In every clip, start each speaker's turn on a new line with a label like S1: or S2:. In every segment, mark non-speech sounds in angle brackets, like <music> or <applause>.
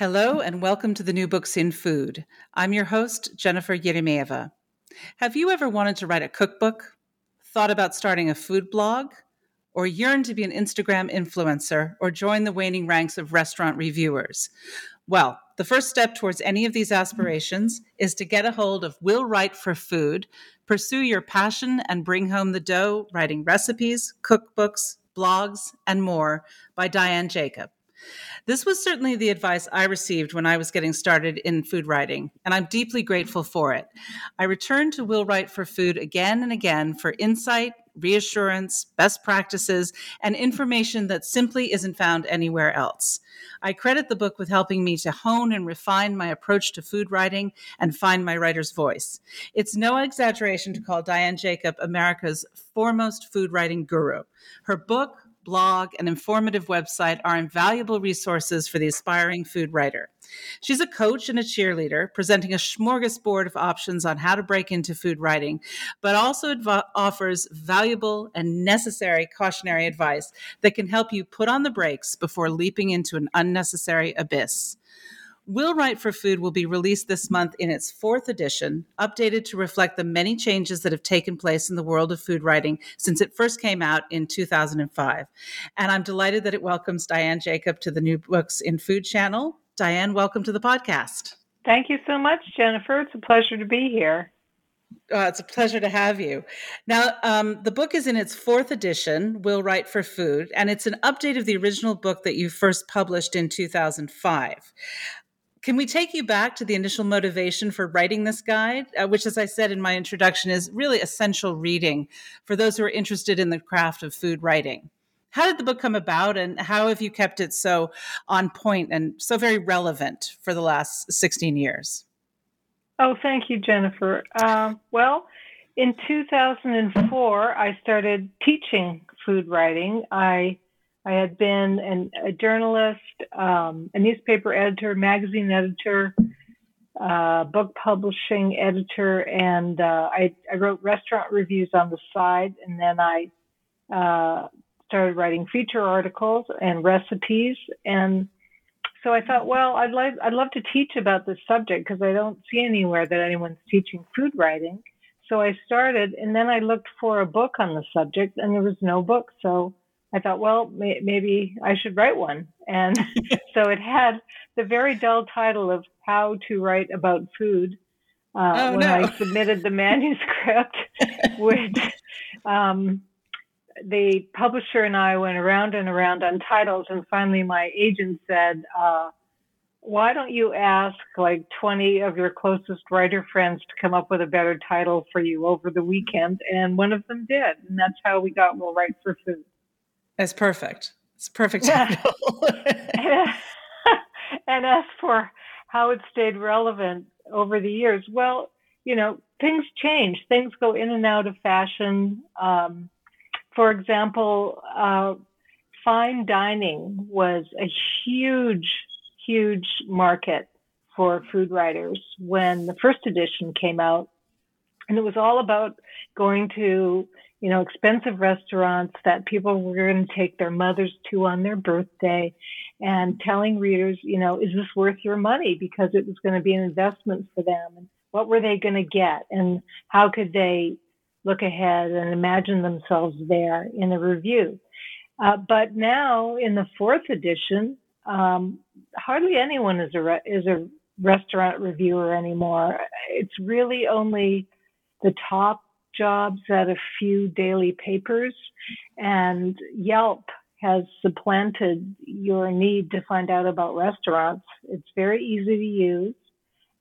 S1: Hello, and welcome to the New Books in Food. I'm your host, Jennifer Eremeeva. Have you ever wanted to write a cookbook, thought about starting a food blog, or yearned to be an Instagram influencer or join the waning ranks of restaurant reviewers? Well, the first step towards any of these aspirations is to get a hold of Will Write for Food, pursue your passion, and bring home the dough writing recipes, cookbooks, blogs, and more by Diane Jacob. This was certainly the advice I received when I was getting started in food writing, and I'm deeply grateful for it. I returned to Will Write for Food again and again for insight, reassurance, best practices, and information that simply isn't found anywhere else. I credit the book with helping me to hone and refine my approach to food writing and find my writer's voice. It's no exaggeration to call Diane Jacob America's foremost food writing guru. Her book, blog, and informative website are invaluable resources for the aspiring food writer. She's a coach and a cheerleader, presenting a smorgasbord of options on how to break into food writing, but also adv- offers valuable and necessary cautionary advice that can help you put on the brakes before leaping into an unnecessary abyss. Will Write for Food will be released this month in its fourth edition, updated to reflect the many changes that have taken place in the world of food writing since it first came out in 2005. And I'm delighted that it welcomes Diane Jacob to the New Books in Food channel. Diane, welcome to the podcast.
S2: Thank you so much, Jennifer. It's a pleasure to be here.
S1: Uh, it's a pleasure to have you. Now, um, the book is in its fourth edition, Will Write for Food, and it's an update of the original book that you first published in 2005. Can we take you back to the initial motivation for writing this guide, uh, which, as I said in my introduction, is really essential reading for those who are interested in the craft of food writing? How did the book come about, and how have you kept it so on point and so very relevant for the last 16 years?
S2: Oh, thank you, Jennifer. Uh, well, in 2004, I started teaching food writing. I I had been an, a journalist, um, a newspaper editor, magazine editor, uh, book publishing editor, and uh, I, I, wrote restaurant reviews on the side. And then I uh, started writing feature articles and recipes. And so I thought, well, I'd like I'd love to teach about this subject because I don't see anywhere that anyone's teaching food writing. So I started, and then I looked for a book on the subject, and there was no book. So I thought, well, may, maybe I should write one. And <laughs> <laughs> so it had the very dull title of How to Write About Food. Uh, oh, when no. I submitted the <laughs> manuscript, which um, the publisher and I went around and around on titles, and finally my agent said, uh, "Why don't you ask like 20 of your closest writer friends to come up with a better title for you over the weekend?" And one of them did, and that's how we got Will Write for Food."
S1: It's perfect. It's perfect title. <laughs> <laughs>
S2: and as for how it stayed relevant over the years, well, you know, things change. Things go in and out of fashion. Um, for example, uh, fine dining was a huge, huge market for food writers when the first edition came out. And it was all about going to you know, expensive restaurants that people were going to take their mothers to on their birthday and telling readers, you know, is this worth your money? Because it was going to be an investment for them. And what were they going to get? And how could they look ahead and imagine themselves there in a review? Uh, but now in the fourth edition, um, hardly anyone is a, re- is a restaurant reviewer anymore. It's really only the top jobs at a few daily papers, and Yelp has supplanted your need to find out about restaurants. It's very easy to use,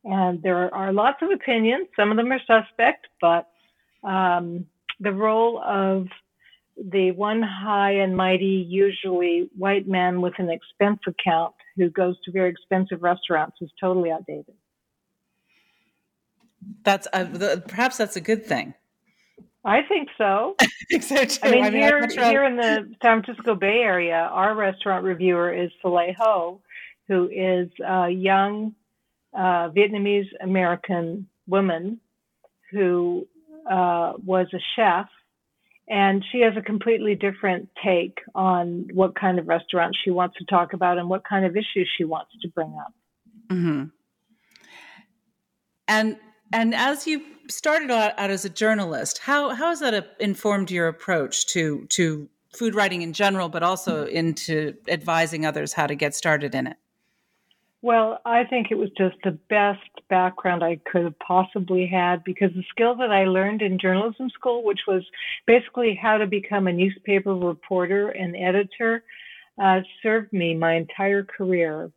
S2: and there are lots of opinions. Some of them are suspect, but um, the role of the one high and mighty, usually white man with an expense account who goes to very expensive restaurants is totally outdated.
S1: That's uh, the, perhaps that's a good thing.
S2: I think so. <laughs>
S1: so
S2: I mean, I mean here, here in the San Francisco Bay Area, our restaurant reviewer is Soleil Ho, who is a young uh, Vietnamese American woman who uh, was a chef, and she has a completely different take on what kind of restaurant she wants to talk about and what kind of issues she wants to bring up.
S1: Mm-hmm. And and as you started out, out as a journalist, how how has that uh, informed your approach to to food writing in general, but also into advising others how to get started in it?
S2: Well, I think it was just the best background I could have possibly had because the skill that I learned in journalism school, which was basically how to become a newspaper reporter and editor, uh, served me my entire career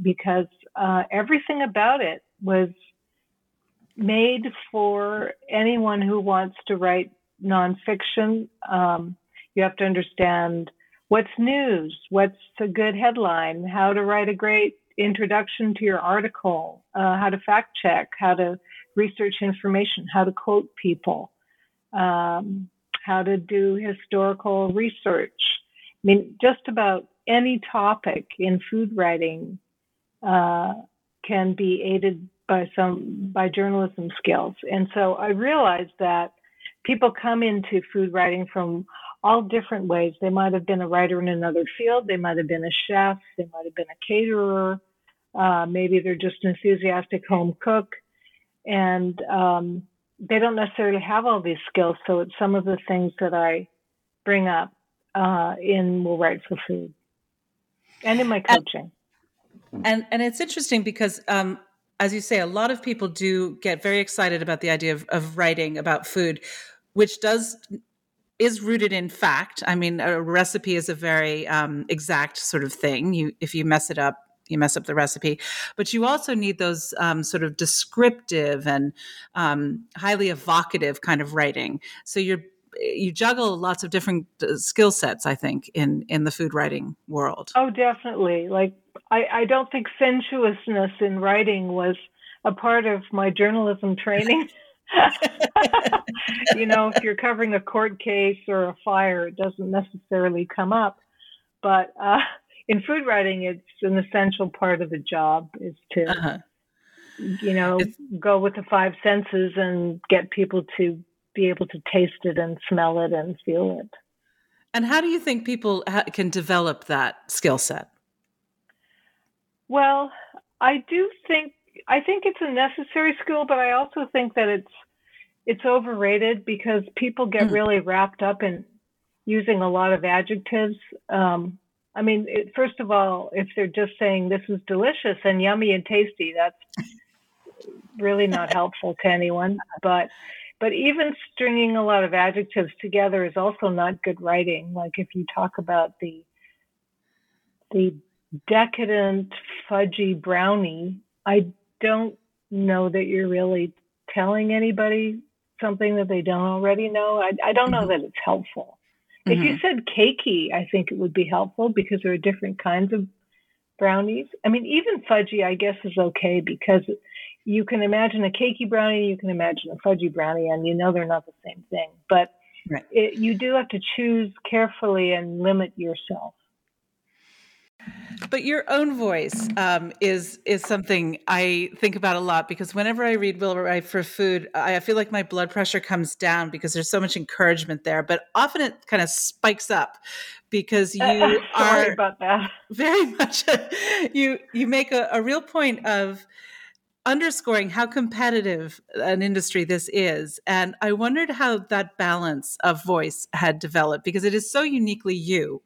S2: because uh, everything about it was made for anyone who wants to write nonfiction. Um, you have to understand what's news, what's a good headline, how to write a great introduction to your article, uh, how to fact check, how to research information, how to quote people, um, how to do historical research. I mean, just about any topic in food writing uh, can be aided by some by journalism skills. And so I realized that people come into food writing from all different ways. They might have been a writer in another field, they might have been a chef, they might have been a caterer, uh, maybe they're just an enthusiastic home cook, and um, they don't necessarily have all these skills. So it's some of the things that I bring up uh, in Will Write for Food and in my coaching.
S1: And and, and it's interesting because um, as you say, a lot of people do get very excited about the idea of, of writing about food, which does is rooted in fact. I mean, a recipe is a very um, exact sort of thing. You, if you mess it up, you mess up the recipe. But you also need those um, sort of descriptive and um, highly evocative kind of writing. So you're you juggle lots of different uh, skill sets. I think in in the food writing world.
S2: Oh, definitely. Like I, I don't think sensuousness in writing was a part of my journalism training. <laughs> you know, if you're covering a court case or a fire, it doesn't necessarily come up. But uh, in food writing, it's an essential part of the job is to, uh-huh. you know, it's, go with the five senses and get people to be able to taste it and smell it and feel it.
S1: And how do you think people ha- can develop that skill set?
S2: Well, I do think I think it's a necessary skill, but I also think that it's it's overrated because people get mm. really wrapped up in using a lot of adjectives. Um, I mean, it, first of all, if they're just saying this is delicious and yummy and tasty, that's really not helpful to anyone. But but even stringing a lot of adjectives together is also not good writing. Like if you talk about the the decadent fudgy brownie, I don't know that you're really telling anybody something that they don't already know. I, I don't know mm-hmm. that it's helpful. Mm-hmm. If you mm-hmm. said cakey, I think it would be helpful because there are different kinds of brownies. I mean, even fudgy, I guess, is okay because you can imagine a cakey brownie, you can imagine a fudgy brownie, and you know they're not the same thing. But right. it, you do have to choose carefully and limit yourself.
S1: But your own voice um, is is something I think about a lot because whenever I read Will Write for Food, I feel like my blood pressure comes down because there's so much encouragement there. But often it kind of spikes up because <laughs> you uh,
S2: are
S1: very <laughs> much you you make a, a real point of underscoring how competitive an industry this is. And I wondered how that balance of voice had developed because it is so uniquely you.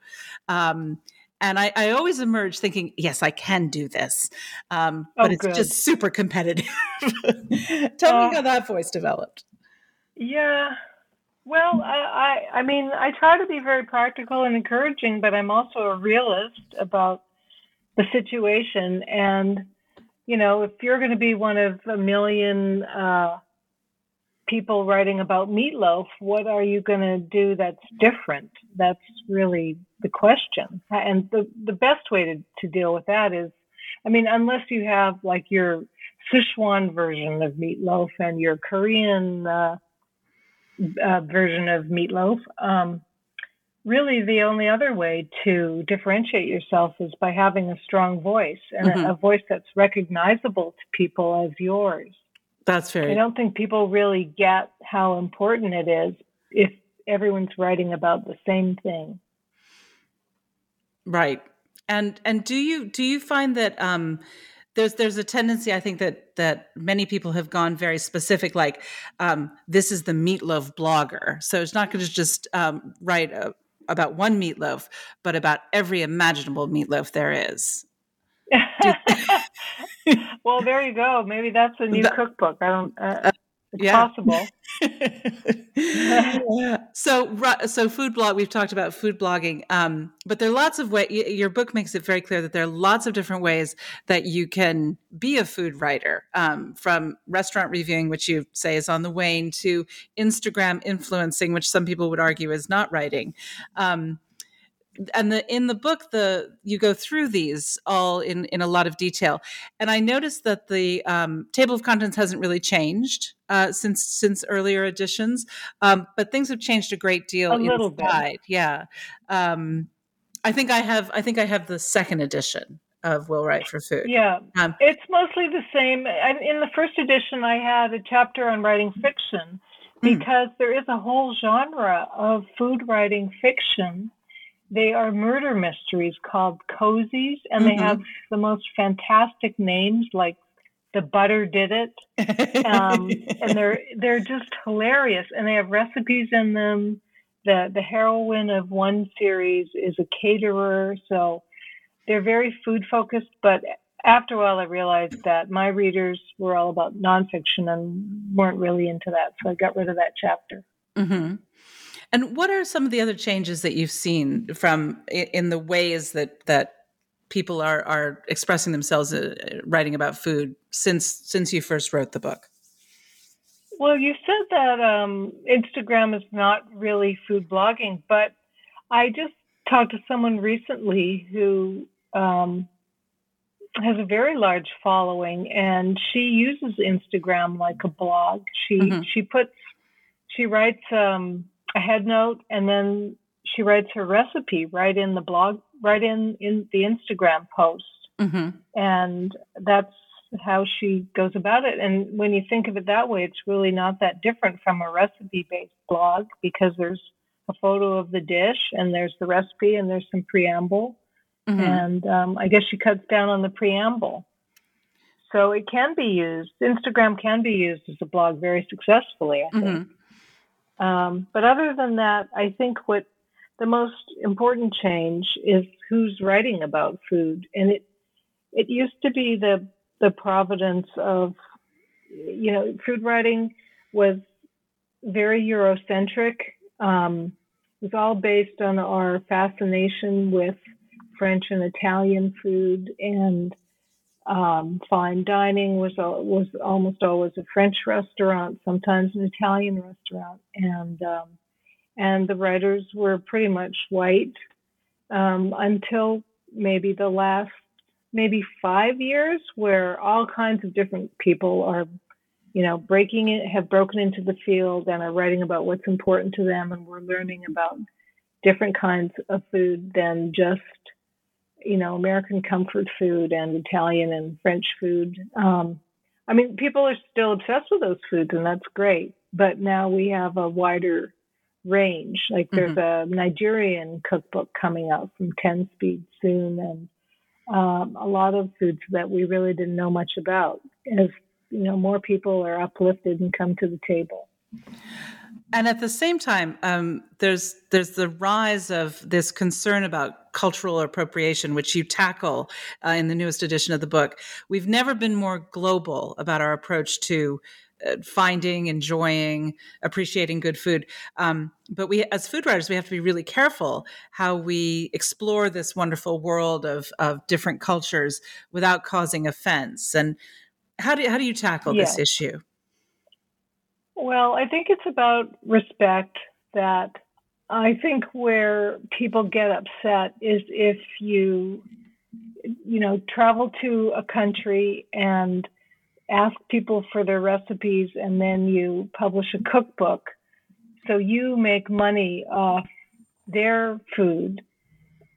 S1: Um, and I, I, always emerge thinking, yes, I can do this, um, oh, but it's good. just super competitive. <laughs> Tell uh, me how that voice developed.
S2: Yeah, well, I, I, I mean, I try to be very practical and encouraging, but I'm also a realist about the situation. And you know, if you're going to be one of a million uh, people writing about meatloaf, what are you going to do that's different? That's really the question. And the, the best way to, to deal with that is, I mean, unless you have like your Sichuan version of meatloaf and your Korean uh, uh, version of meatloaf, um, really the only other way to differentiate yourself is by having a strong voice and mm-hmm. a, a voice that's recognizable to people as yours.
S1: That's very.
S2: I don't think people really get how important it is if everyone's writing about the same thing.
S1: Right. And and do you do you find that um there's there's a tendency I think that that many people have gone very specific like um this is the meatloaf blogger. So it's not going to just um write a, about one meatloaf, but about every imaginable meatloaf there is. <laughs> <laughs> <laughs>
S2: well, there you go. Maybe that's a new cookbook. I don't. Uh, it's yeah. possible. <laughs> <laughs>
S1: so, so food blog. We've talked about food blogging, um, but there are lots of ways. Your book makes it very clear that there are lots of different ways that you can be a food writer, um, from restaurant reviewing, which you say is on the wane, to Instagram influencing, which some people would argue is not writing. Um, and the in the book the you go through these all in in a lot of detail and i noticed that the um, table of contents hasn't really changed uh, since since earlier editions um, but things have changed a great deal
S2: a little inside. bit
S1: yeah um, i think i have i think i have the second edition of Will Write for Food.
S2: Yeah, um, it's mostly the same. In the first edition, I had a chapter on writing fiction hmm. because mm. there is a whole genre of food writing fiction they are murder mysteries called cozies, and mm-hmm. they have the most fantastic names like the butter did it, um, <laughs> and they're they're just hilarious, and they have recipes in them. The the heroine of one series is a caterer, so they're very food focused. But after a while, I realized that my readers were all about nonfiction and weren't really into that, so I got rid of that chapter.
S1: Mm-hmm. And what are some of the other changes that you've seen from in the ways that that people are are expressing themselves uh, writing about food since since you first wrote the book?
S2: Well, you said that um, Instagram is not really food blogging, but I just talked to someone recently who um, has a very large following, and she uses Instagram like a blog. She mm-hmm. she puts she writes um, a head note, and then she writes her recipe right in the blog, right in in the Instagram post, mm-hmm. and that's how she goes about it. And when you think of it that way, it's really not that different from a recipe-based blog because there's a photo of the dish and there's the recipe and there's some preamble, mm-hmm. and um, I guess she cuts down on the preamble. So it can be used. Instagram can be used as a blog very successfully, I think. Mm-hmm. Um, but other than that, I think what the most important change is who's writing about food, and it it used to be the the providence of you know food writing was very Eurocentric. Um, it was all based on our fascination with French and Italian food and um, fine dining was was almost always a French restaurant, sometimes an Italian restaurant, and um, and the writers were pretty much white um, until maybe the last maybe five years, where all kinds of different people are, you know, breaking it, have broken into the field and are writing about what's important to them, and we're learning about different kinds of food than just you know, American comfort food and Italian and French food. Um, I mean, people are still obsessed with those foods, and that's great. But now we have a wider range. Like there's mm-hmm. a Nigerian cookbook coming out from 10 Speed soon, and um, a lot of foods that we really didn't know much about. As you know, more people are uplifted and come to the table
S1: and at the same time, um, there's there's the rise of this concern about cultural appropriation, which you tackle uh, in the newest edition of the book. We've never been more global about our approach to uh, finding, enjoying, appreciating good food. Um, but we, as food writers, we have to be really careful how we explore this wonderful world of of different cultures without causing offense. And how do how do you tackle this issue?
S2: Well, I think it's about respect that I think where people get upset is if you you know travel to a country and ask people for their recipes and then you publish a cookbook. So you make money off their food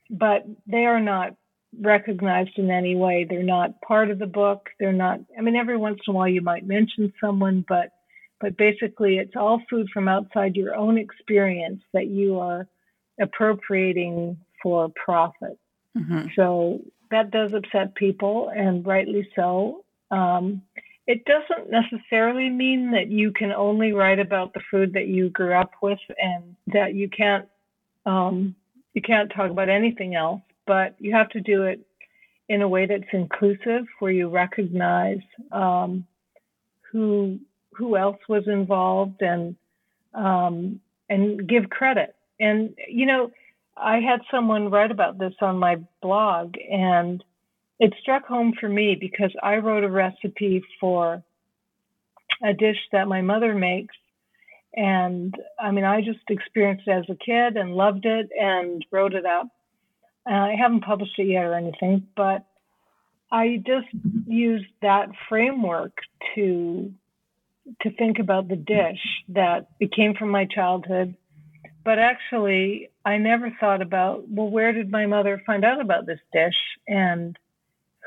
S2: but they are not recognized in any way. They're not part of the book. They're not i mean every once in a while you might mention someone but but basically it's all food from outside your own experience that you are appropriating for profit. Mm-hmm. So that does upset people, and rightly so. Um, it doesn't necessarily mean that you can only write about the food that you grew up with, and that you can't um, you can't talk about anything else. But you have to do it in a way that's inclusive, where you recognize um, who who else was involved and um, and give credit. And you know, I had someone write about this on my blog, and it struck home for me because I wrote a recipe for a dish that my mother makes. And I mean, I just experienced it as a kid and loved it and wrote it up. Uh, I haven't published it yet or anything, but I just used that framework to to think about the dish that it came from my childhood. But actually, I never thought about, well, where did my mother find out about this dish and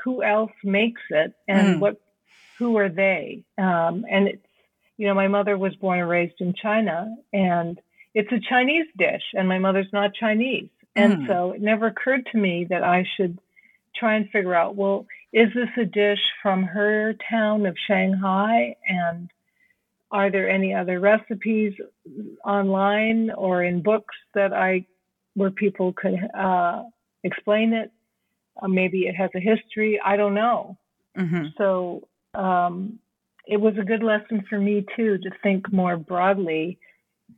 S2: who else makes it and mm. what, who are they? Um, and it's, you know, my mother was born and raised in China and it's a Chinese dish and my mother's not Chinese. And mm. so it never occurred to me that I should try and figure out, well, is this a dish from her town of Shanghai? And are there any other recipes online or in books that I where people could uh, explain it? Uh, maybe it has a history. I don't know. Mm-hmm. So um, it was a good lesson for me too to think more broadly.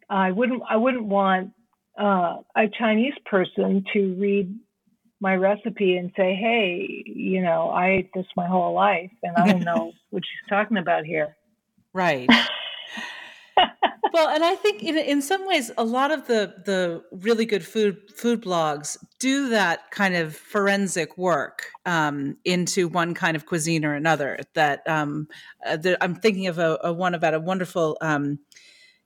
S2: I wouldn't I wouldn't want uh, a Chinese person to read my recipe and say, "Hey, you know, I ate this my whole life, and I don't <laughs> know what she's talking about here."
S1: Right. <laughs> well, and I think in in some ways, a lot of the the really good food food blogs do that kind of forensic work um, into one kind of cuisine or another. That um, uh, I'm thinking of a, a, one about a wonderful um,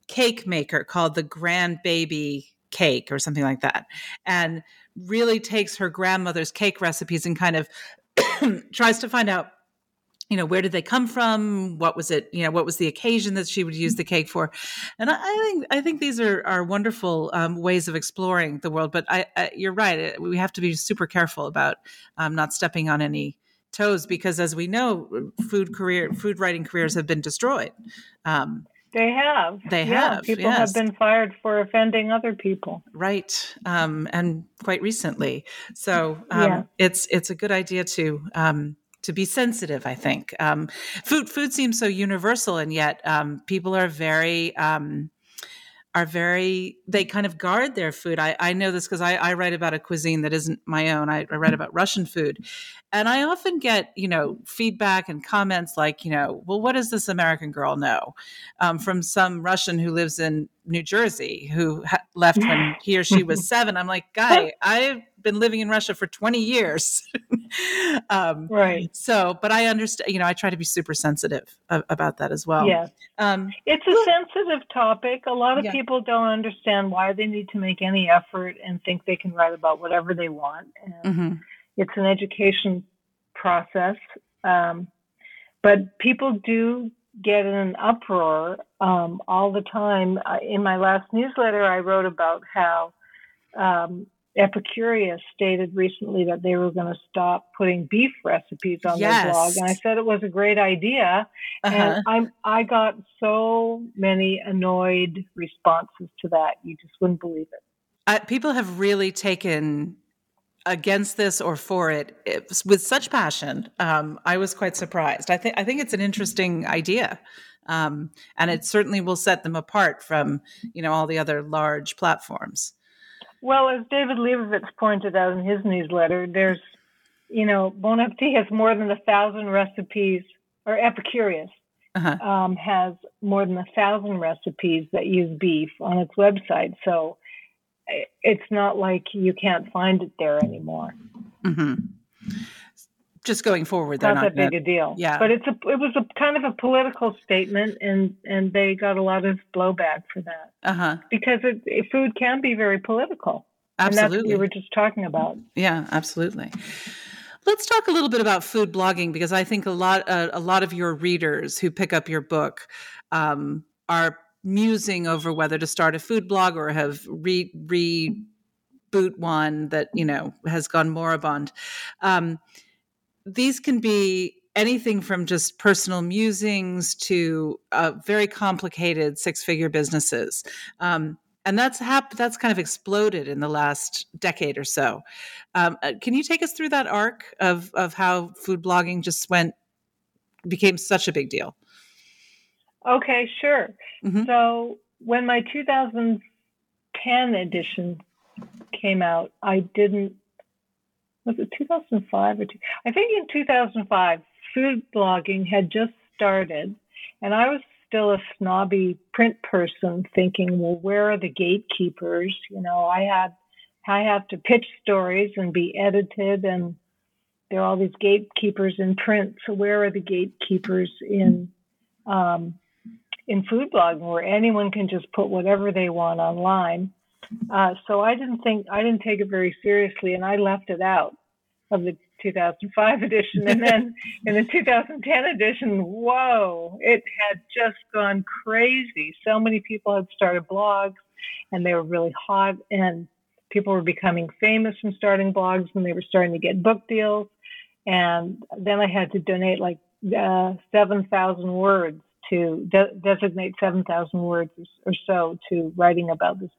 S1: cake maker called the Grand Baby Cake or something like that, and really takes her grandmother's cake recipes and kind of <coughs> tries to find out you know where did they come from what was it you know what was the occasion that she would use the cake for and i, I think i think these are are wonderful um, ways of exploring the world but I, I, you're right we have to be super careful about um, not stepping on any toes because as we know food career food writing careers have been destroyed um,
S2: they have.
S1: They
S2: yeah,
S1: have.
S2: People
S1: yes.
S2: have been fired for offending other people.
S1: Right, um, and quite recently. So um, yeah. it's it's a good idea to um, to be sensitive. I think um, food food seems so universal, and yet um, people are very um, are very they kind of guard their food. I, I know this because I, I write about a cuisine that isn't my own. I, I write about Russian food, and I often get you know feedback and comments like you know, well, what does this American girl know um, from some Russian who lives in New Jersey who ha- left when <laughs> he or she was seven? I'm like, guy, <laughs> I've been living in Russia for 20 years. <laughs>
S2: um, right.
S1: So, but I understand, you know, I try to be super sensitive about that as well.
S2: Yes. Um, it's a well, sensitive topic. A lot of yeah. people don't understand why they need to make any effort and think they can write about whatever they want. And mm-hmm. It's an education process. Um, but people do get in an uproar um, all the time. in my last newsletter, I wrote about how um, Epicurious stated recently that they were going to stop putting beef recipes on yes. their blog, and I said it was a great idea. Uh-huh. And I'm I got so many annoyed responses to that, you just wouldn't believe it.
S1: Uh, people have really taken against this or for it, it with such passion. Um, I was quite surprised. I think I think it's an interesting idea. Um, and it certainly will set them apart from you know all the other large platforms.
S2: Well, as David Lebovitz pointed out in his newsletter, there's, you know, Bon Appetit has more than a thousand recipes, or Epicurious uh-huh. um, has more than a thousand recipes that use beef on its website. So it's not like you can't find it there anymore.
S1: Mm-hmm. Just going forward,
S2: they're
S1: not,
S2: not that big a deal.
S1: Yeah,
S2: but it's a it was a kind of a political statement, and and they got a lot of blowback for that.
S1: Uh huh.
S2: Because it, it, food can be very political.
S1: Absolutely,
S2: we were just talking about.
S1: Yeah, absolutely. Let's talk a little bit about food blogging because I think a lot uh, a lot of your readers who pick up your book um, are musing over whether to start a food blog or have re reboot one that you know has gone moribund. Um, these can be anything from just personal musings to uh, very complicated six figure businesses. Um, and that's hap- that's kind of exploded in the last decade or so. Um, uh, can you take us through that arc of of how food blogging just went became such a big deal?
S2: Okay, sure. Mm-hmm. So when my 2010 edition came out, I didn't. Was it 2005 or two? I think in 2005, food blogging had just started, and I was still a snobby print person thinking, well, where are the gatekeepers? You know, I had I have to pitch stories and be edited and there are all these gatekeepers in print. So where are the gatekeepers in um, in food blogging where anyone can just put whatever they want online? Uh, so I didn't think I didn't take it very seriously and I left it out of the 2005 edition. And then <laughs> in the 2010 edition, whoa, it had just gone crazy. So many people had started blogs and they were really hot and people were becoming famous from starting blogs and they were starting to get book deals. And then I had to donate like uh, 7,000 words to de- designate 7,000 words or so to writing about this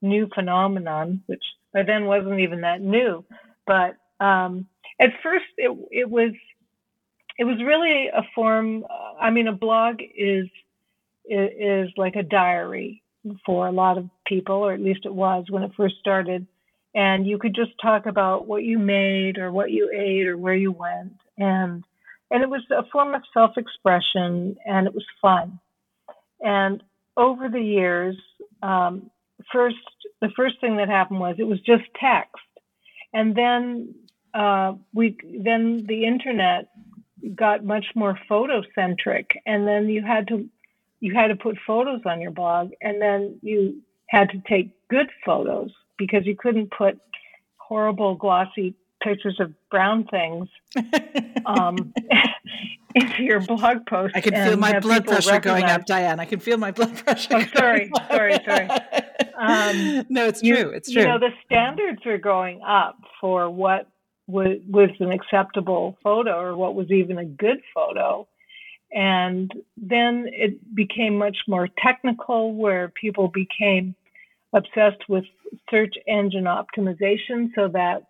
S2: new phenomenon, which by then wasn't even that new. But um, at first it, it was it was really a form i mean a blog is is like a diary for a lot of people or at least it was when it first started. And you could just talk about what you made or what you ate or where you went. And and it was a form of self-expression and it was fun. And over the years um, first the first thing that happened was it was just text. And then uh, we then the internet got much more photocentric, and then you had to you had to put photos on your blog, and then you had to take good photos because you couldn't put horrible glossy pictures of brown things <laughs> um, <laughs> into your blog post.
S1: I can feel my blood pressure going up, Diane. I can feel my blood <laughs> pressure.
S2: Oh, sorry, sorry, sorry. Um,
S1: no, it's true. It's true.
S2: You know, the standards are going up for what was, was an acceptable photo or what was even a good photo. And then it became much more technical, where people became obsessed with search engine optimization, so that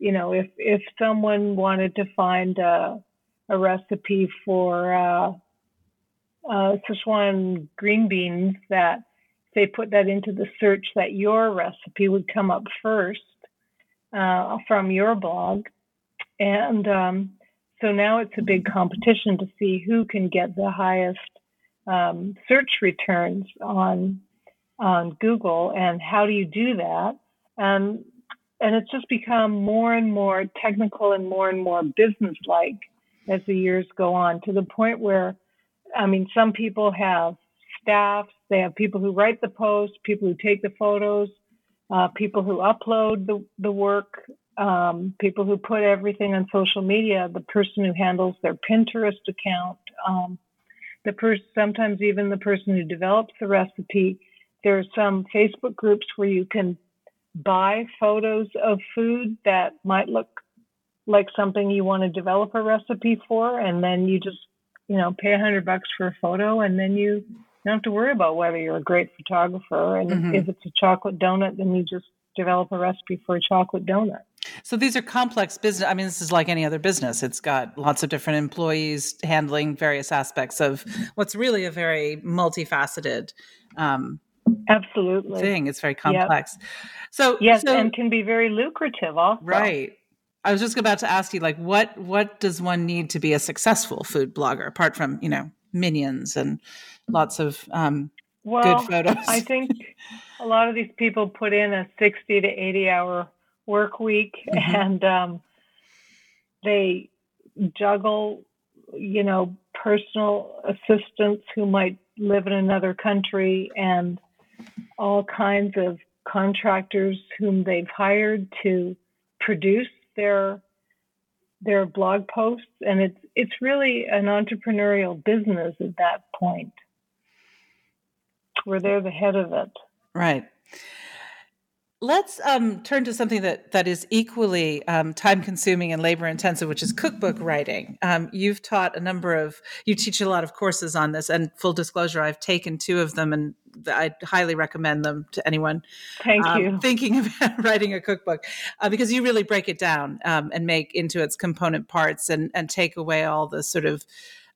S2: you know if if someone wanted to find a, a recipe for uh, uh, Szechuan green beans, that they put that into the search, that your recipe would come up first uh, from your blog. And um, so now it's a big competition to see who can get the highest um, search returns on on Google and how do you do that? And and it's just become more and more technical and more and more business like as the years go on to the point where I mean some people have staffs, they have people who write the posts, people who take the photos, uh, people who upload the, the work, um, people who put everything on social media, the person who handles their Pinterest account, um, the person, sometimes even the person who develops the recipe. There are some Facebook groups where you can buy photos of food that might look like something you want to develop a recipe for, and then you just, you know, pay a hundred bucks for a photo, and then you don't have to worry about whether you're a great photographer. And mm-hmm. if it's a chocolate donut, then you just develop a recipe for a chocolate donut.
S1: So these are complex business. I mean, this is like any other business. It's got lots of different employees handling various aspects of what's really a very multifaceted um,
S2: absolutely
S1: thing. It's very complex. Yep. So
S2: yes,
S1: so,
S2: and can be very lucrative also.
S1: Right. I was just about to ask you, like, what what does one need to be a successful food blogger, apart from you know minions and lots of um,
S2: well,
S1: good photos.
S2: I think <laughs> a lot of these people put in a 60 to 80 hour work week mm-hmm. and um, they juggle, you know, personal assistants who might live in another country and all kinds of contractors whom they've hired to produce their their blog posts. And it's it's really an entrepreneurial business at that point. Where they're the head of it.
S1: Right Let's um, turn to something that that is equally um, time consuming and labor intensive, which is cookbook writing. Um, you've taught a number of, you teach a lot of courses on this, and full disclosure, I've taken two of them, and I highly recommend them to anyone.
S2: Thank um, you.
S1: Thinking <laughs> about writing a cookbook, uh, because you really break it down um, and make into its component parts, and and take away all the sort of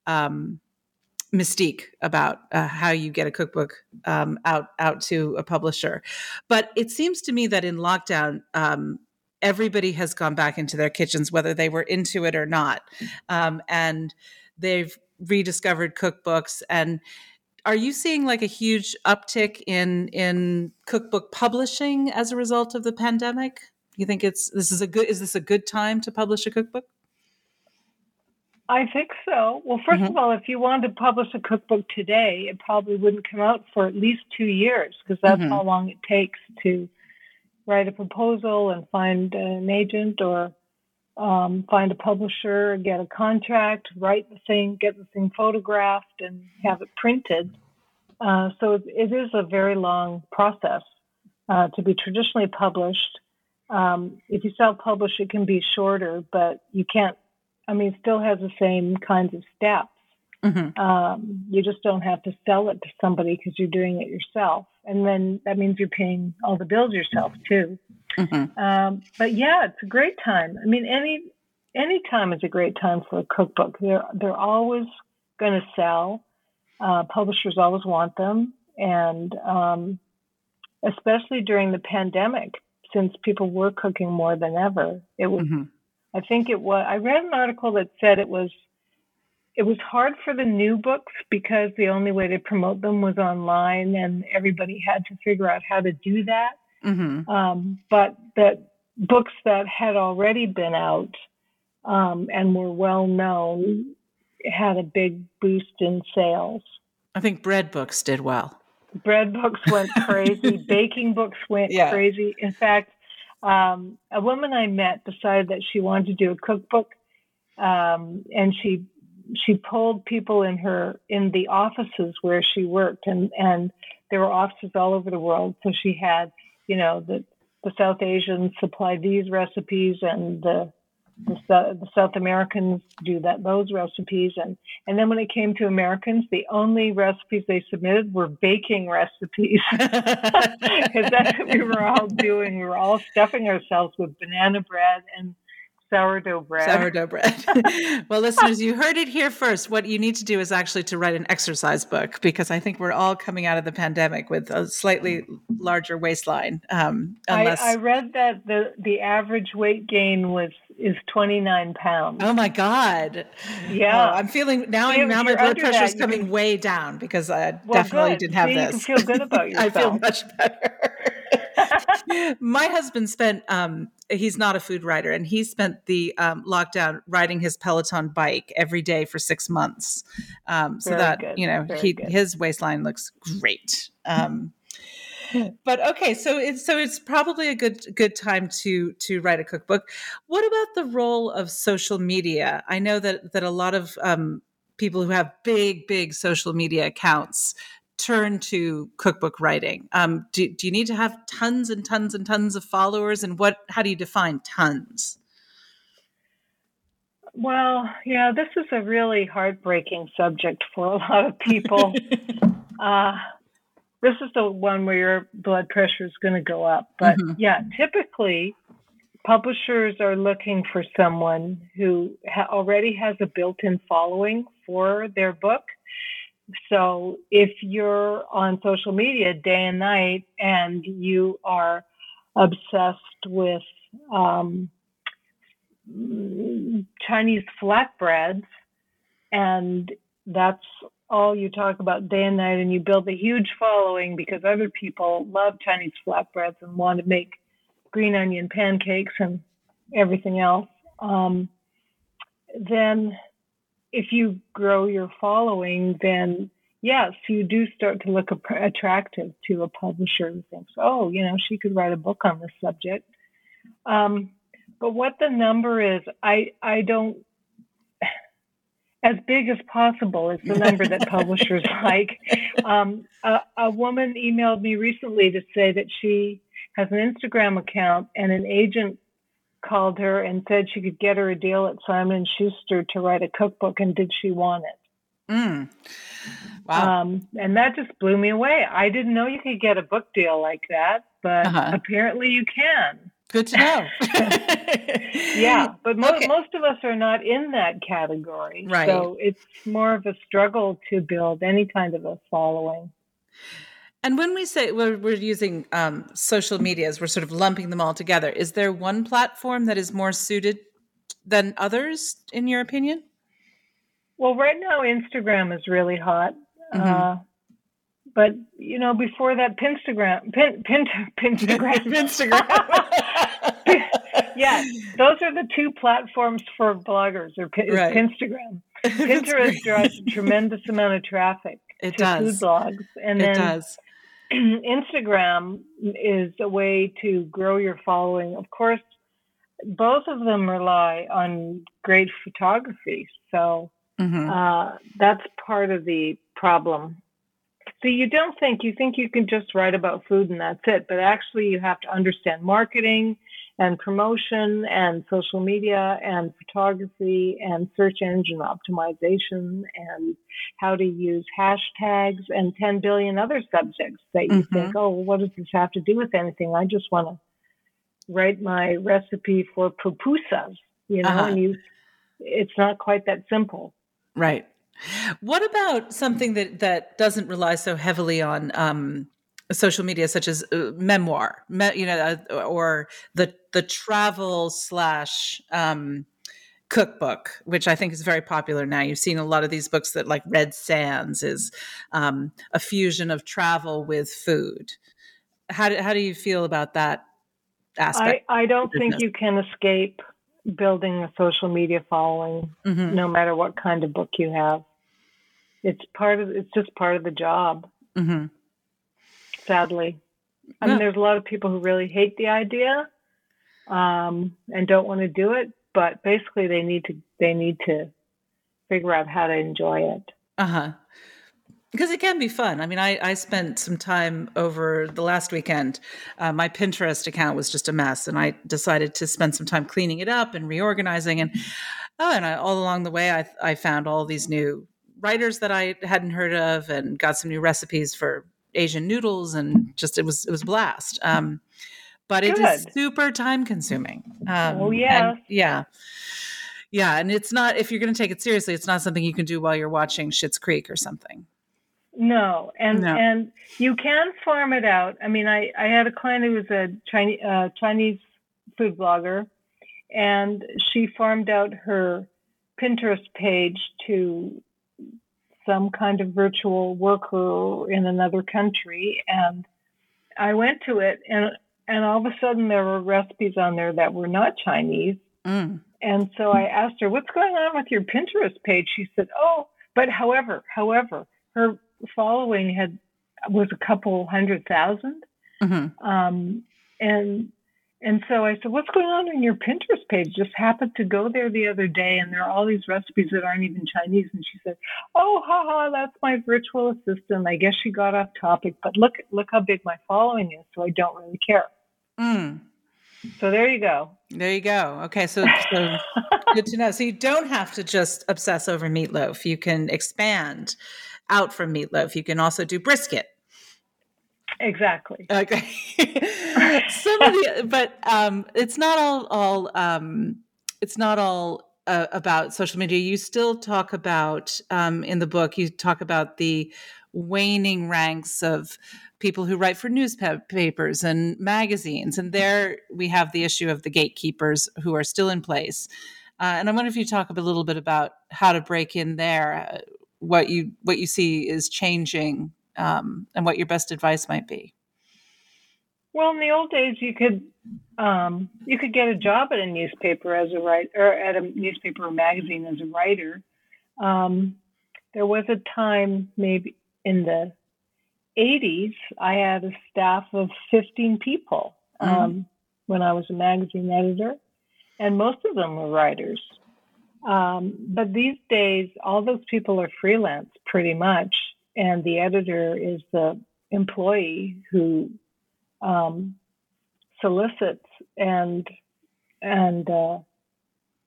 S1: um, mystique about uh, how you get a cookbook um, out out to a publisher. But it seems to me that in lockdown, um, everybody has gone back into their kitchens, whether they were into it or not, um, and they've rediscovered cookbooks. And are you seeing like a huge uptick in in cookbook publishing as a result of the pandemic? You think it's this is a good is this a good time to publish a cookbook?
S2: I think so. Well, 1st mm-hmm. of all, if you wanted to publish a cookbook today, it probably wouldn't come out for at least two years because that's mm-hmm. how long it takes to write a proposal and find an agent or um, find a publisher, get a contract, write the thing, get the thing photographed, and have it printed. Uh, so it, it is a very long process uh, to be traditionally published. Um, if you self publish, it can be shorter, but you can't I mean, still has the same kinds of steps. Mm-hmm. Um, you just don't have to sell it to somebody because you're doing it yourself, and then that means you're paying all the bills yourself too. Mm-hmm. Um, but yeah, it's a great time. I mean, any any time is a great time for a cookbook. They're they're always going to sell. Uh, publishers always want them, and um, especially during the pandemic, since people were cooking more than ever, it was mm-hmm. I think it was, I read an article that said it was, it was hard for the new books because the only way to promote them was online and everybody had to figure out how to do that. Mm-hmm. Um, but that books that had already been out um, and were well known had a big boost in sales.
S1: I think bread books did well.
S2: Bread books went crazy. <laughs> Baking books went yeah. crazy. In fact, um, a woman I met decided that she wanted to do a cookbook, um, and she she pulled people in her in the offices where she worked, and and there were offices all over the world. So she had, you know, the the South Asians supply these recipes, and the the, the South Americans do that those recipes, and and then when it came to Americans, the only recipes they submitted were baking recipes <laughs> because that's what we were all doing. We were all stuffing ourselves with banana bread and sourdough bread.
S1: Sourdough bread. <laughs> well, listeners, you heard it here first. What you need to do is actually to write an exercise book because I think we're all coming out of the pandemic with a slightly larger waistline. Um,
S2: unless... I, I read that the the average weight gain was is 29 pounds.
S1: Oh my God.
S2: Yeah.
S1: Oh, I'm feeling now, now my blood pressure is coming can... way down because I well, definitely good. didn't have
S2: so
S1: this.
S2: You can feel good about yourself. <laughs>
S1: I feel much better. <laughs> my husband spent um, he's not a food writer and he spent the um, lockdown riding his peloton bike every day for six months um, so Very that good. you know he his waistline looks great um, but okay so it's so it's probably a good good time to to write a cookbook what about the role of social media i know that that a lot of um, people who have big big social media accounts turn to cookbook writing? Um, do, do you need to have tons and tons and tons of followers? And what? How do you define tons?
S2: Well, yeah, this is a really heartbreaking subject for a lot of people. <laughs> uh, this is the one where your blood pressure is going to go up. But mm-hmm. yeah, typically publishers are looking for someone who ha- already has a built in following for their book so if you're on social media day and night and you are obsessed with um, Chinese flatbreads, and that's all you talk about day and night, and you build a huge following because other people love Chinese flatbreads and want to make green onion pancakes and everything else. Um, then, if you grow your following, then yes, you do start to look attractive to a publisher who thinks, oh, you know, she could write a book on this subject. Um, but what the number is, I I don't as big as possible is the number that publishers <laughs> like. Um, a, a, woman emailed me recently to say that she has an Instagram account and an agent called her and said she could get her a deal at Simon Schuster to write a cookbook, and did she want it?
S1: Mm. Wow.
S2: Um, and that just blew me away. I didn't know you could get a book deal like that, but uh-huh. apparently you can.
S1: Good to know. <laughs>
S2: yeah, but mo- okay. most of us are not in that category.
S1: Right.
S2: So it's more of a struggle to build any kind of a following.
S1: And when we say we're, we're using um, social medias, we're sort of lumping them all together. Is there one platform that is more suited than others, in your opinion?
S2: Well, right now, Instagram is really hot. Mm-hmm. Uh, but you know, before that, Pinstagram, pin, pin, Pinstagram, <laughs>
S1: Pinstagram. <laughs>
S2: yeah, those are the two platforms for bloggers, or pin, right. Pinstagram. <laughs> Pinterest drives a tremendous amount of traffic
S1: it
S2: to
S1: does.
S2: food blogs, and
S1: it
S2: then
S1: does. <clears throat>
S2: Instagram is a way to grow your following. Of course, both of them rely on great photography, so mm-hmm. uh, that's part of the problem so you don't think you think you can just write about food and that's it, but actually you have to understand marketing and promotion and social media and photography and search engine optimization and how to use hashtags and 10 billion other subjects that you mm-hmm. think, oh, well, what does this have to do with anything? I just want to write my recipe for pupusas, you know, uh-huh. and you, it's not quite that simple.
S1: Right. What about something that that doesn't rely so heavily on um, social media, such as uh, memoir, me, you know, uh, or the the travel slash um, cookbook, which I think is very popular now. You've seen a lot of these books that, like Red Sands, is um, a fusion of travel with food. How do, how do you feel about that aspect?
S2: I, I don't think you can escape building a social media following, mm-hmm. no matter what kind of book you have. It's part of it's just part of the job. Mm-hmm. Sadly, I mean, there's a lot of people who really hate the idea um, and don't want to do it, but basically they need to they need to figure out how to enjoy it.
S1: Uh huh because it can be fun. I mean, I, I spent some time over the last weekend. Uh, my Pinterest account was just a mess, and I decided to spend some time cleaning it up and reorganizing. And oh, and I, all along the way, I, I found all these new writers that I hadn't heard of, and got some new recipes for Asian noodles, and just it was it was blast. Um, but Good. it is super time consuming. Um,
S2: oh yeah,
S1: yeah. Yeah, and it's not if you're going to take it seriously, it's not something you can do while you're watching Schitt's Creek or something.
S2: No, and no. and you can farm it out. I mean, I I had a client who was a Chinese uh, Chinese food blogger, and she farmed out her Pinterest page to some kind of virtual worker in another country, and I went to it, and and all of a sudden there were recipes on there that were not Chinese. Mm. And so I asked her, "What's going on with your Pinterest page?" She said, "Oh, but however, however, her following had was a couple hundred 000 mm-hmm. um, and and so I said, "What's going on in your Pinterest page?" Just happened to go there the other day, and there are all these recipes that aren't even Chinese. And she said, "Oh, haha, that's my virtual assistant. I guess she got off topic, but look, look how big my following is, so I don't really care." Mm. So there you go.
S1: There you go. Okay, so, so <laughs> good to know. So you don't have to just obsess over meatloaf. You can expand out from meatloaf. You can also do brisket.
S2: Exactly.
S1: Okay. <laughs> Some of the, but um, it's not all all um, it's not all uh, about social media. You still talk about um, in the book. You talk about the waning ranks of people who write for newspapers and magazines, and there we have the issue of the gatekeepers who are still in place. Uh, and I wonder if you talk a little bit about how to break in there. What you what you see is changing um, and what your best advice might be.
S2: Well, in the old days, you could um, you could get a job at a newspaper as a writer, or at a newspaper or magazine as a writer. Um, there was a time, maybe in the 80s, I had a staff of 15 people mm-hmm. um, mm-hmm. when I was a magazine editor, and most of them were writers. Um, but these days, all those people are freelance pretty much, and the editor is the employee who um, solicits and and uh,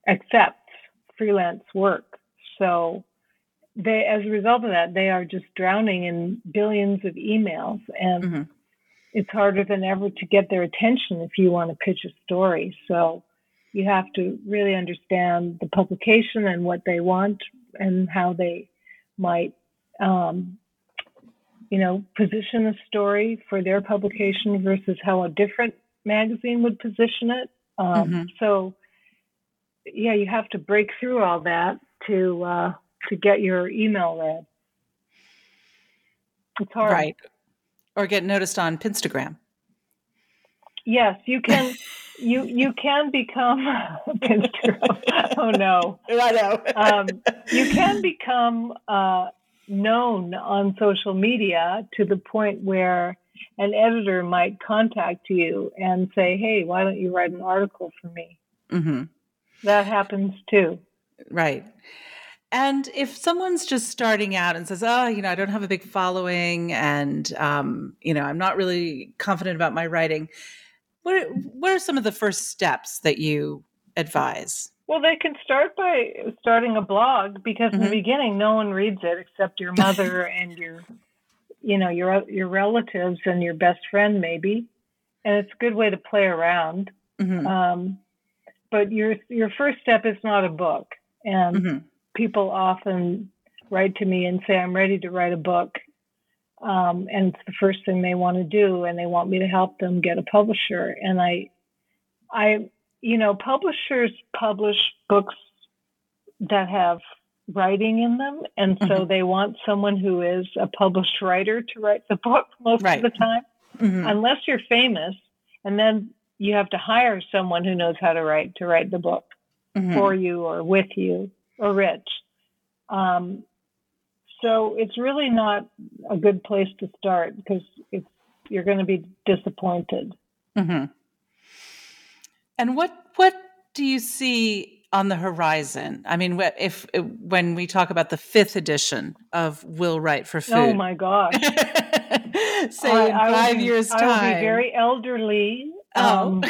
S2: accepts freelance work. So they, as a result of that, they are just drowning in billions of emails, and mm-hmm. it's harder than ever to get their attention if you want to pitch a story. So you have to really understand the publication and what they want and how they might um, you know, position a story for their publication versus how a different magazine would position it. Um, mm-hmm. So, yeah, you have to break through all that to uh, to get your email read. It's hard,
S1: right? Or get noticed on Instagram.
S2: Yes, you can. <laughs> you you can become <laughs> oh no, <laughs>
S1: I know. um,
S2: you can become uh, known on social media to the point where an editor might contact you and say, "Hey, why don't you write an article for me?" Mm-hmm. That happens too.
S1: Right. And if someone's just starting out and says, "Oh, you know, I don't have a big following, and um, you know, I'm not really confident about my writing," what are, what are some of the first steps that you advise?
S2: Well, they can start by starting a blog because mm-hmm. in the mm-hmm. beginning, no one reads it except your mother <laughs> and your, you know, your your relatives and your best friend maybe, and it's a good way to play around. Mm-hmm. Um, but your your first step is not a book, and mm-hmm. people often write to me and say, "I'm ready to write a book," um, and it's the first thing they want to do, and they want me to help them get a publisher, and I, I you know, publishers publish books that have writing in them, and so mm-hmm. they want someone who is a published writer to write the book most right. of the time, mm-hmm. unless you're famous, and then you have to hire someone who knows how to write to write the book mm-hmm. for you or with you or rich. Um, so it's really not a good place to start because it's you're going to be disappointed.
S1: Mm-hmm. And what what do you see on the horizon? I mean, if when we talk about the fifth edition of Will Write for oh Food. Oh
S2: my gosh! <laughs>
S1: Say I, in I five
S2: be,
S1: years' time,
S2: I will be very elderly. Oh. Um,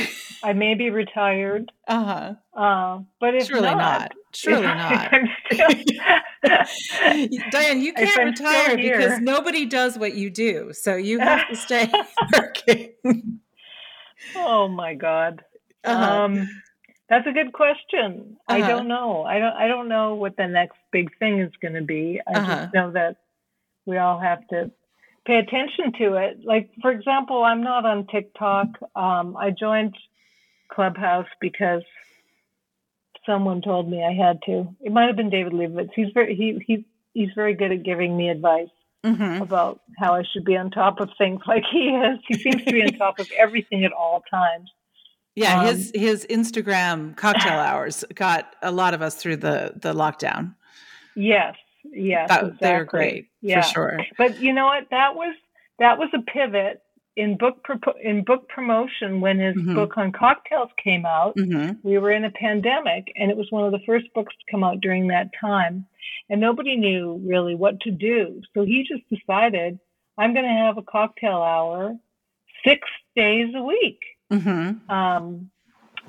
S2: I may be retired. <laughs> Uh-huh. Uh, but if
S1: surely not,
S2: not.
S1: Surely <laughs> not. Still, <laughs> Dianne, you <laughs> can't retire because nobody does what you do, so you have to stay working.
S2: oh my God! Uh-huh. Um, that's a good question. Uh-huh. I don't know. I don't. I don't know what the next big thing is going to be. I uh-huh. just know that we all have to pay attention to it. Like, for example, I'm not on TikTok. Um, I joined Clubhouse because someone told me I had to. It might have been David Lebovitz. He's very he he he's very good at giving me advice mm-hmm. about how I should be on top of things like he is. He seems to be on top of everything at all times.
S1: Yeah, um, his his Instagram cocktail <laughs> hours got a lot of us through the the lockdown.
S2: Yes, yes,
S1: that, exactly. they're great yeah. for sure.
S2: But you know what? That was that was a pivot in book pro- in book promotion when his mm-hmm. book on cocktails came out. Mm-hmm. We were in a pandemic, and it was one of the first books to come out during that time, and nobody knew really what to do. So he just decided, I'm going to have a cocktail hour six days a week Mm-hmm. Um,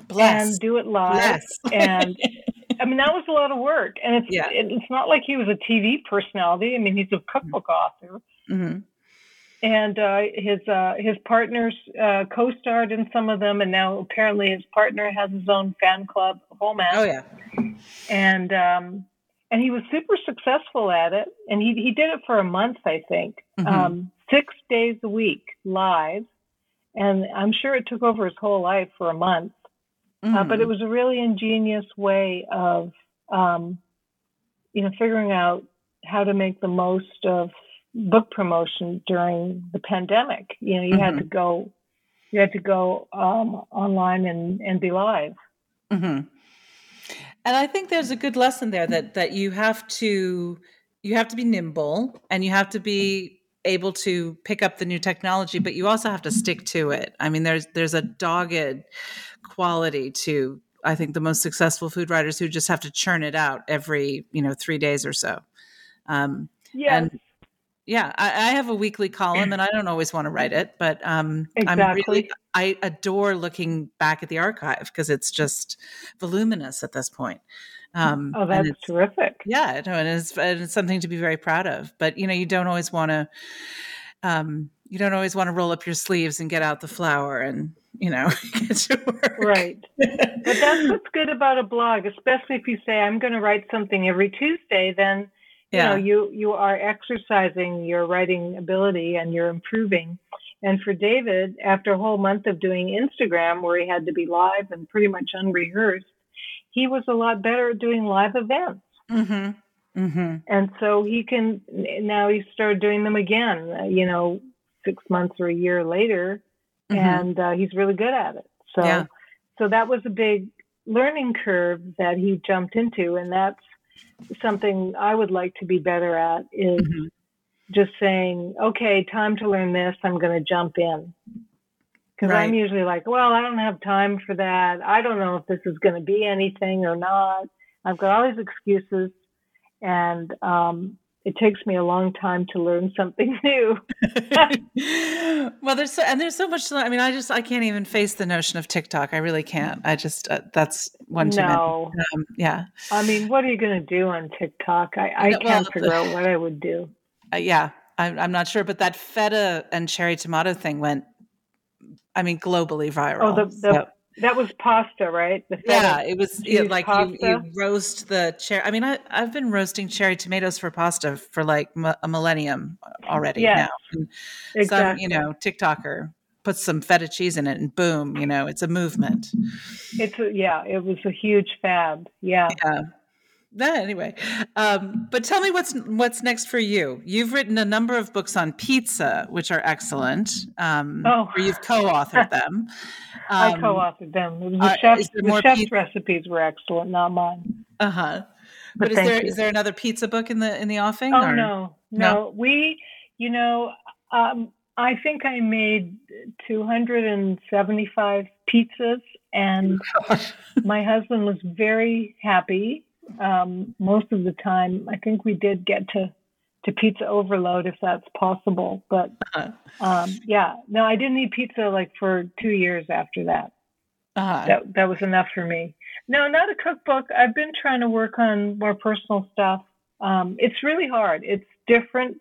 S2: Bless. and do it live. and I mean, that was a lot of work. And it's yeah. it's not like he was a TV personality. I mean, he's a cookbook author. Mm-hmm. And uh, his uh, his partners uh, co-starred in some of them, and now apparently his partner has his own fan club.
S1: Oh yeah,
S2: and um, and he was super successful at it, and he he did it for a month, I think, mm-hmm. um, six days a week live, and I'm sure it took over his whole life for a month. Mm. Uh, but it was a really ingenious way of, um, you know, figuring out how to make the most of book promotion during the pandemic. You know, you mm-hmm. had to go, you had to go um, online and and be live.
S1: Mm-hmm. And I think there's a good lesson there that that you have to you have to be nimble and you have to be able to pick up the new technology, but you also have to stick to it. I mean, there's there's a dogged quality to I think the most successful food writers who just have to churn it out every you know three days or so.
S2: Um, yeah. And
S1: yeah, I, I, have a weekly column, and I don't always want to write it, but um,
S2: exactly.
S1: I'm really I adore looking back at the archive because it's just voluminous at this point.
S2: Um, oh, that's terrific!
S1: Yeah, no, and it's, and it's something to be very proud of. But you know, you don't always want to. Um, you don't always want to roll up your sleeves and get out the flour and you know <laughs> get to work.
S2: Right. but that's what's good about a blog, especially if you say I'm going to write something every Tuesday. Then yeah. you know you you are exercising your writing ability and you're improving and for david after a whole month of doing instagram where he had to be live and pretty much unrehearsed he was a lot better at doing live events
S1: mm-hmm. Mm-hmm.
S2: and so he can now he started doing them again you know six months or a year later mm-hmm. and uh, he's really good at it so yeah. so that was a big learning curve that he jumped into and that's something I would like to be better at is mm-hmm. just saying, okay, time to learn this. I'm going to jump in. Because right. I'm usually like, well, I don't have time for that. I don't know if this is going to be anything or not. I've got all these excuses. And um, it takes me a long time to learn something <laughs> new. <laughs>
S1: well, there's so, and there's so much. I mean, I just I can't even face the notion of TikTok. I really can't. I just uh, that's one too no. many. Um, yeah.
S2: I mean, what are you going to do on TikTok? I, I can't figure out what I would do.
S1: Uh, yeah, I'm, I'm not sure, but that feta and cherry tomato thing went. I mean, globally viral.
S2: Oh, the, the so. That was pasta, right?
S1: yeah, it was yeah, like you, you, roast the cherry. I mean, I, I've been roasting cherry tomatoes for pasta for like a millennium already
S2: yes,
S1: now.
S2: exactly.
S1: Some, you know, TikToker puts some feta cheese in it and boom, you know, it's a movement.
S2: It's a, yeah, it was a huge fad. Yeah.
S1: Yeah anyway, um, but tell me what's what's next for you. You've written a number of books on pizza, which are excellent. Um,
S2: oh,
S1: or you've co-authored <laughs> them.
S2: Um, I co-authored them. The, uh, chef's, the chef's pizza? recipes were excellent, not mine.
S1: Uh huh. But, but is there you. is there another pizza book in the in the offing?
S2: Oh or? no, no, no. We, you know, um, I think I made 275 pizzas, and <laughs> my husband was very happy um, most of the time. I think we did get to to pizza overload if that's possible. But uh-huh. um, yeah, no, I didn't eat pizza like for two years after that.
S1: Uh-huh.
S2: That that was enough for me. No, not a cookbook. I've been trying to work on more personal stuff. Um, it's really hard. It's different.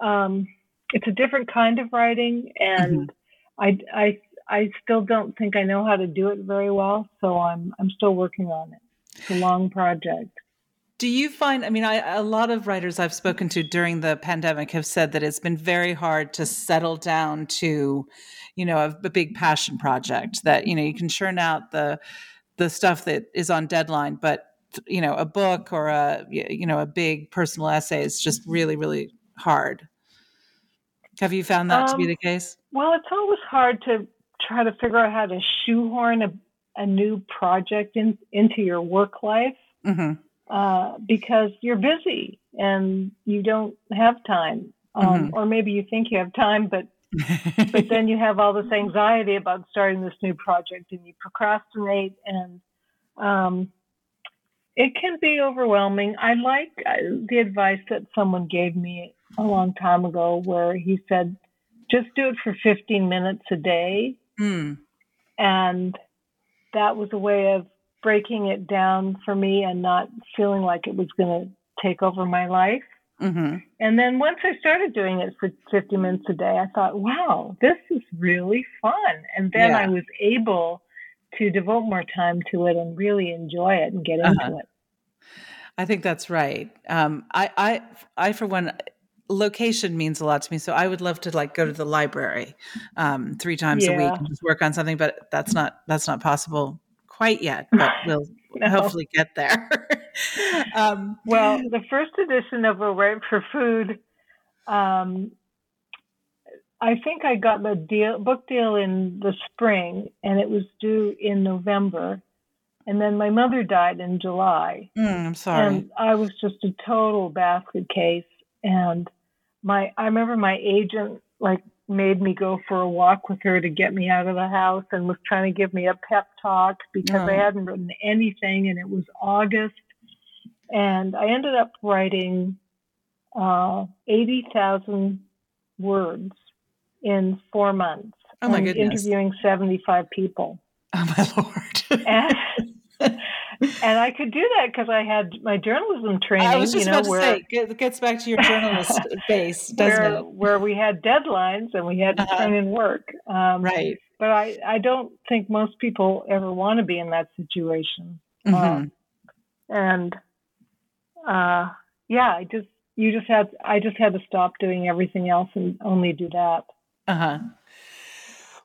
S2: Um, it's a different kind of writing, and mm-hmm. I, I I still don't think I know how to do it very well. So I'm I'm still working on it. It's a long project.
S1: Do you find, I mean, I, a lot of writers I've spoken to during the pandemic have said that it's been very hard to settle down to, you know, a, a big passion project that, you know, you can churn out the, the stuff that is on deadline, but you know, a book or a, you know, a big personal essay is just really, really hard. Have you found that um, to be um, the case?
S2: Well, it's always hard to try to figure out how to shoehorn a a new project in, into your work life
S1: mm-hmm.
S2: uh, because you're busy and you don't have time. Um, mm-hmm. Or maybe you think you have time, but but then you have all this anxiety about starting this new project and you procrastinate and um, it can be overwhelming. I like uh, the advice that someone gave me a long time ago where he said, just do it for 15 minutes a day.
S1: Mm.
S2: And that was a way of breaking it down for me and not feeling like it was going to take over my life.
S1: Mm-hmm.
S2: And then once I started doing it for 50 minutes a day, I thought, wow, this is really fun. And then yeah. I was able to devote more time to it and really enjoy it and get uh-huh. into it.
S1: I think that's right. Um, I, I, I, for one, location means a lot to me. So I would love to like go to the library um, three times yeah. a week and just work on something, but that's not that's not possible quite yet. <laughs> But we'll <laughs> no. hopefully get there. <laughs>
S2: um, well, the first edition of A Write for Food, um, I think I got the deal book deal in the spring, and it was due in November. And then my mother died in July.
S1: Mm, I'm sorry.
S2: And I was just a total basket case. And my I remember my agent like made me go for a walk with her to get me out of the house and was trying to give me a pep talk because I hadn't written anything and it was August. And I ended up writing uh, 80,000 words in four months.
S1: Oh my
S2: and
S1: goodness.
S2: Interviewing 75 people.
S1: Oh my <laughs> lord.
S2: and, <laughs> and I could do that because I had my journalism training.
S1: I was just
S2: you know,
S1: about to
S2: where,
S1: say, it gets back to your journalist <laughs> base, doesn't
S2: where,
S1: it?
S2: where we had deadlines and we had to
S1: Uh-huh.
S2: turn in work. Um,
S1: Right.
S2: But I, I don't think most people ever want to be in that situation.
S1: Mhm.
S2: Um, and uh, yeah, I just you just had I just had to stop doing everything else and only do that.
S1: Uh huh.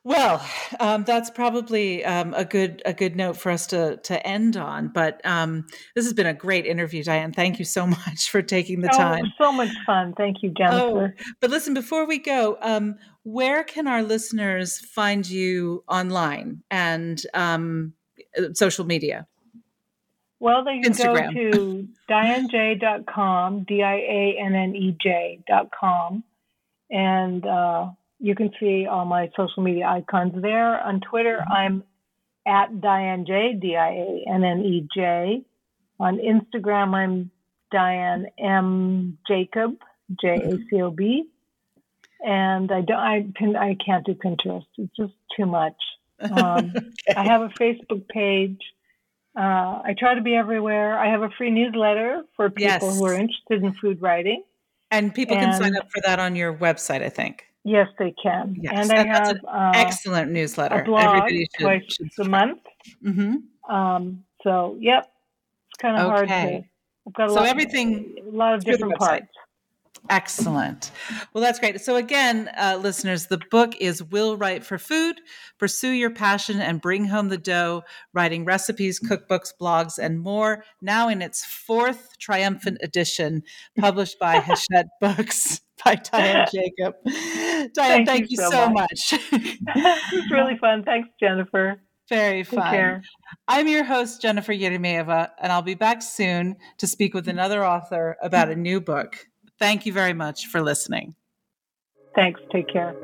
S1: Well, um, that's probably um, a good a good note for us to to end on. But um, this has been a great interview, Dianne. Thank you so <laughs> much for taking the
S2: oh,
S1: time.
S2: so much fun. Thank you, Jennifer.
S1: But listen, before we go, um, where can our listeners find you online and um, social media?
S2: Well, they can
S1: Instagram.
S2: go to diannej.com, D I A N N E J.com, and uh, you can see all my social media icons there. On Twitter, I'm at Dianne J, D I A N N E J. On Instagram, I'm Dianne M Jacob, J A C O B. And I don't, I can, I can't do Pinterest. It's just too much. <laughs> Um, I have a Facebook page. Uh, I try to be everywhere. I have a free newsletter for people
S1: Yes.
S2: who are interested in food writing.
S1: And people can sign up for that on your website, I think.
S2: Yes, they can.
S1: Yes,
S2: and I
S1: and that's
S2: have
S1: an
S2: uh,
S1: Excellent newsletter.
S2: a blog
S1: Everybody should,
S2: twice
S1: should
S2: a month.
S1: hmm
S2: Um, so, yep, it's kind of hard to. I've got a
S1: So
S2: lot,
S1: everything
S2: a lot of different parts.
S1: Excellent. Well, that's great. So, again, uh, listeners, the book is Will Write for Food Pursue Your Passion and Bring Home the Dough, writing recipes, cookbooks, blogs, and more. Now in its fourth triumphant edition, published by <laughs> Hachette Books <laughs> by Dianne Jacob. Dianne, thank,
S2: Thank
S1: you so,
S2: so
S1: much. <laughs>
S2: it was really fun. Thanks, Jennifer.
S1: Very
S2: Take
S1: fun.
S2: care.
S1: I'm your host, Jennifer Eremeeva, and I'll be back soon to speak with another author about a new book. Thank you very much for listening.
S2: Thanks. Take care.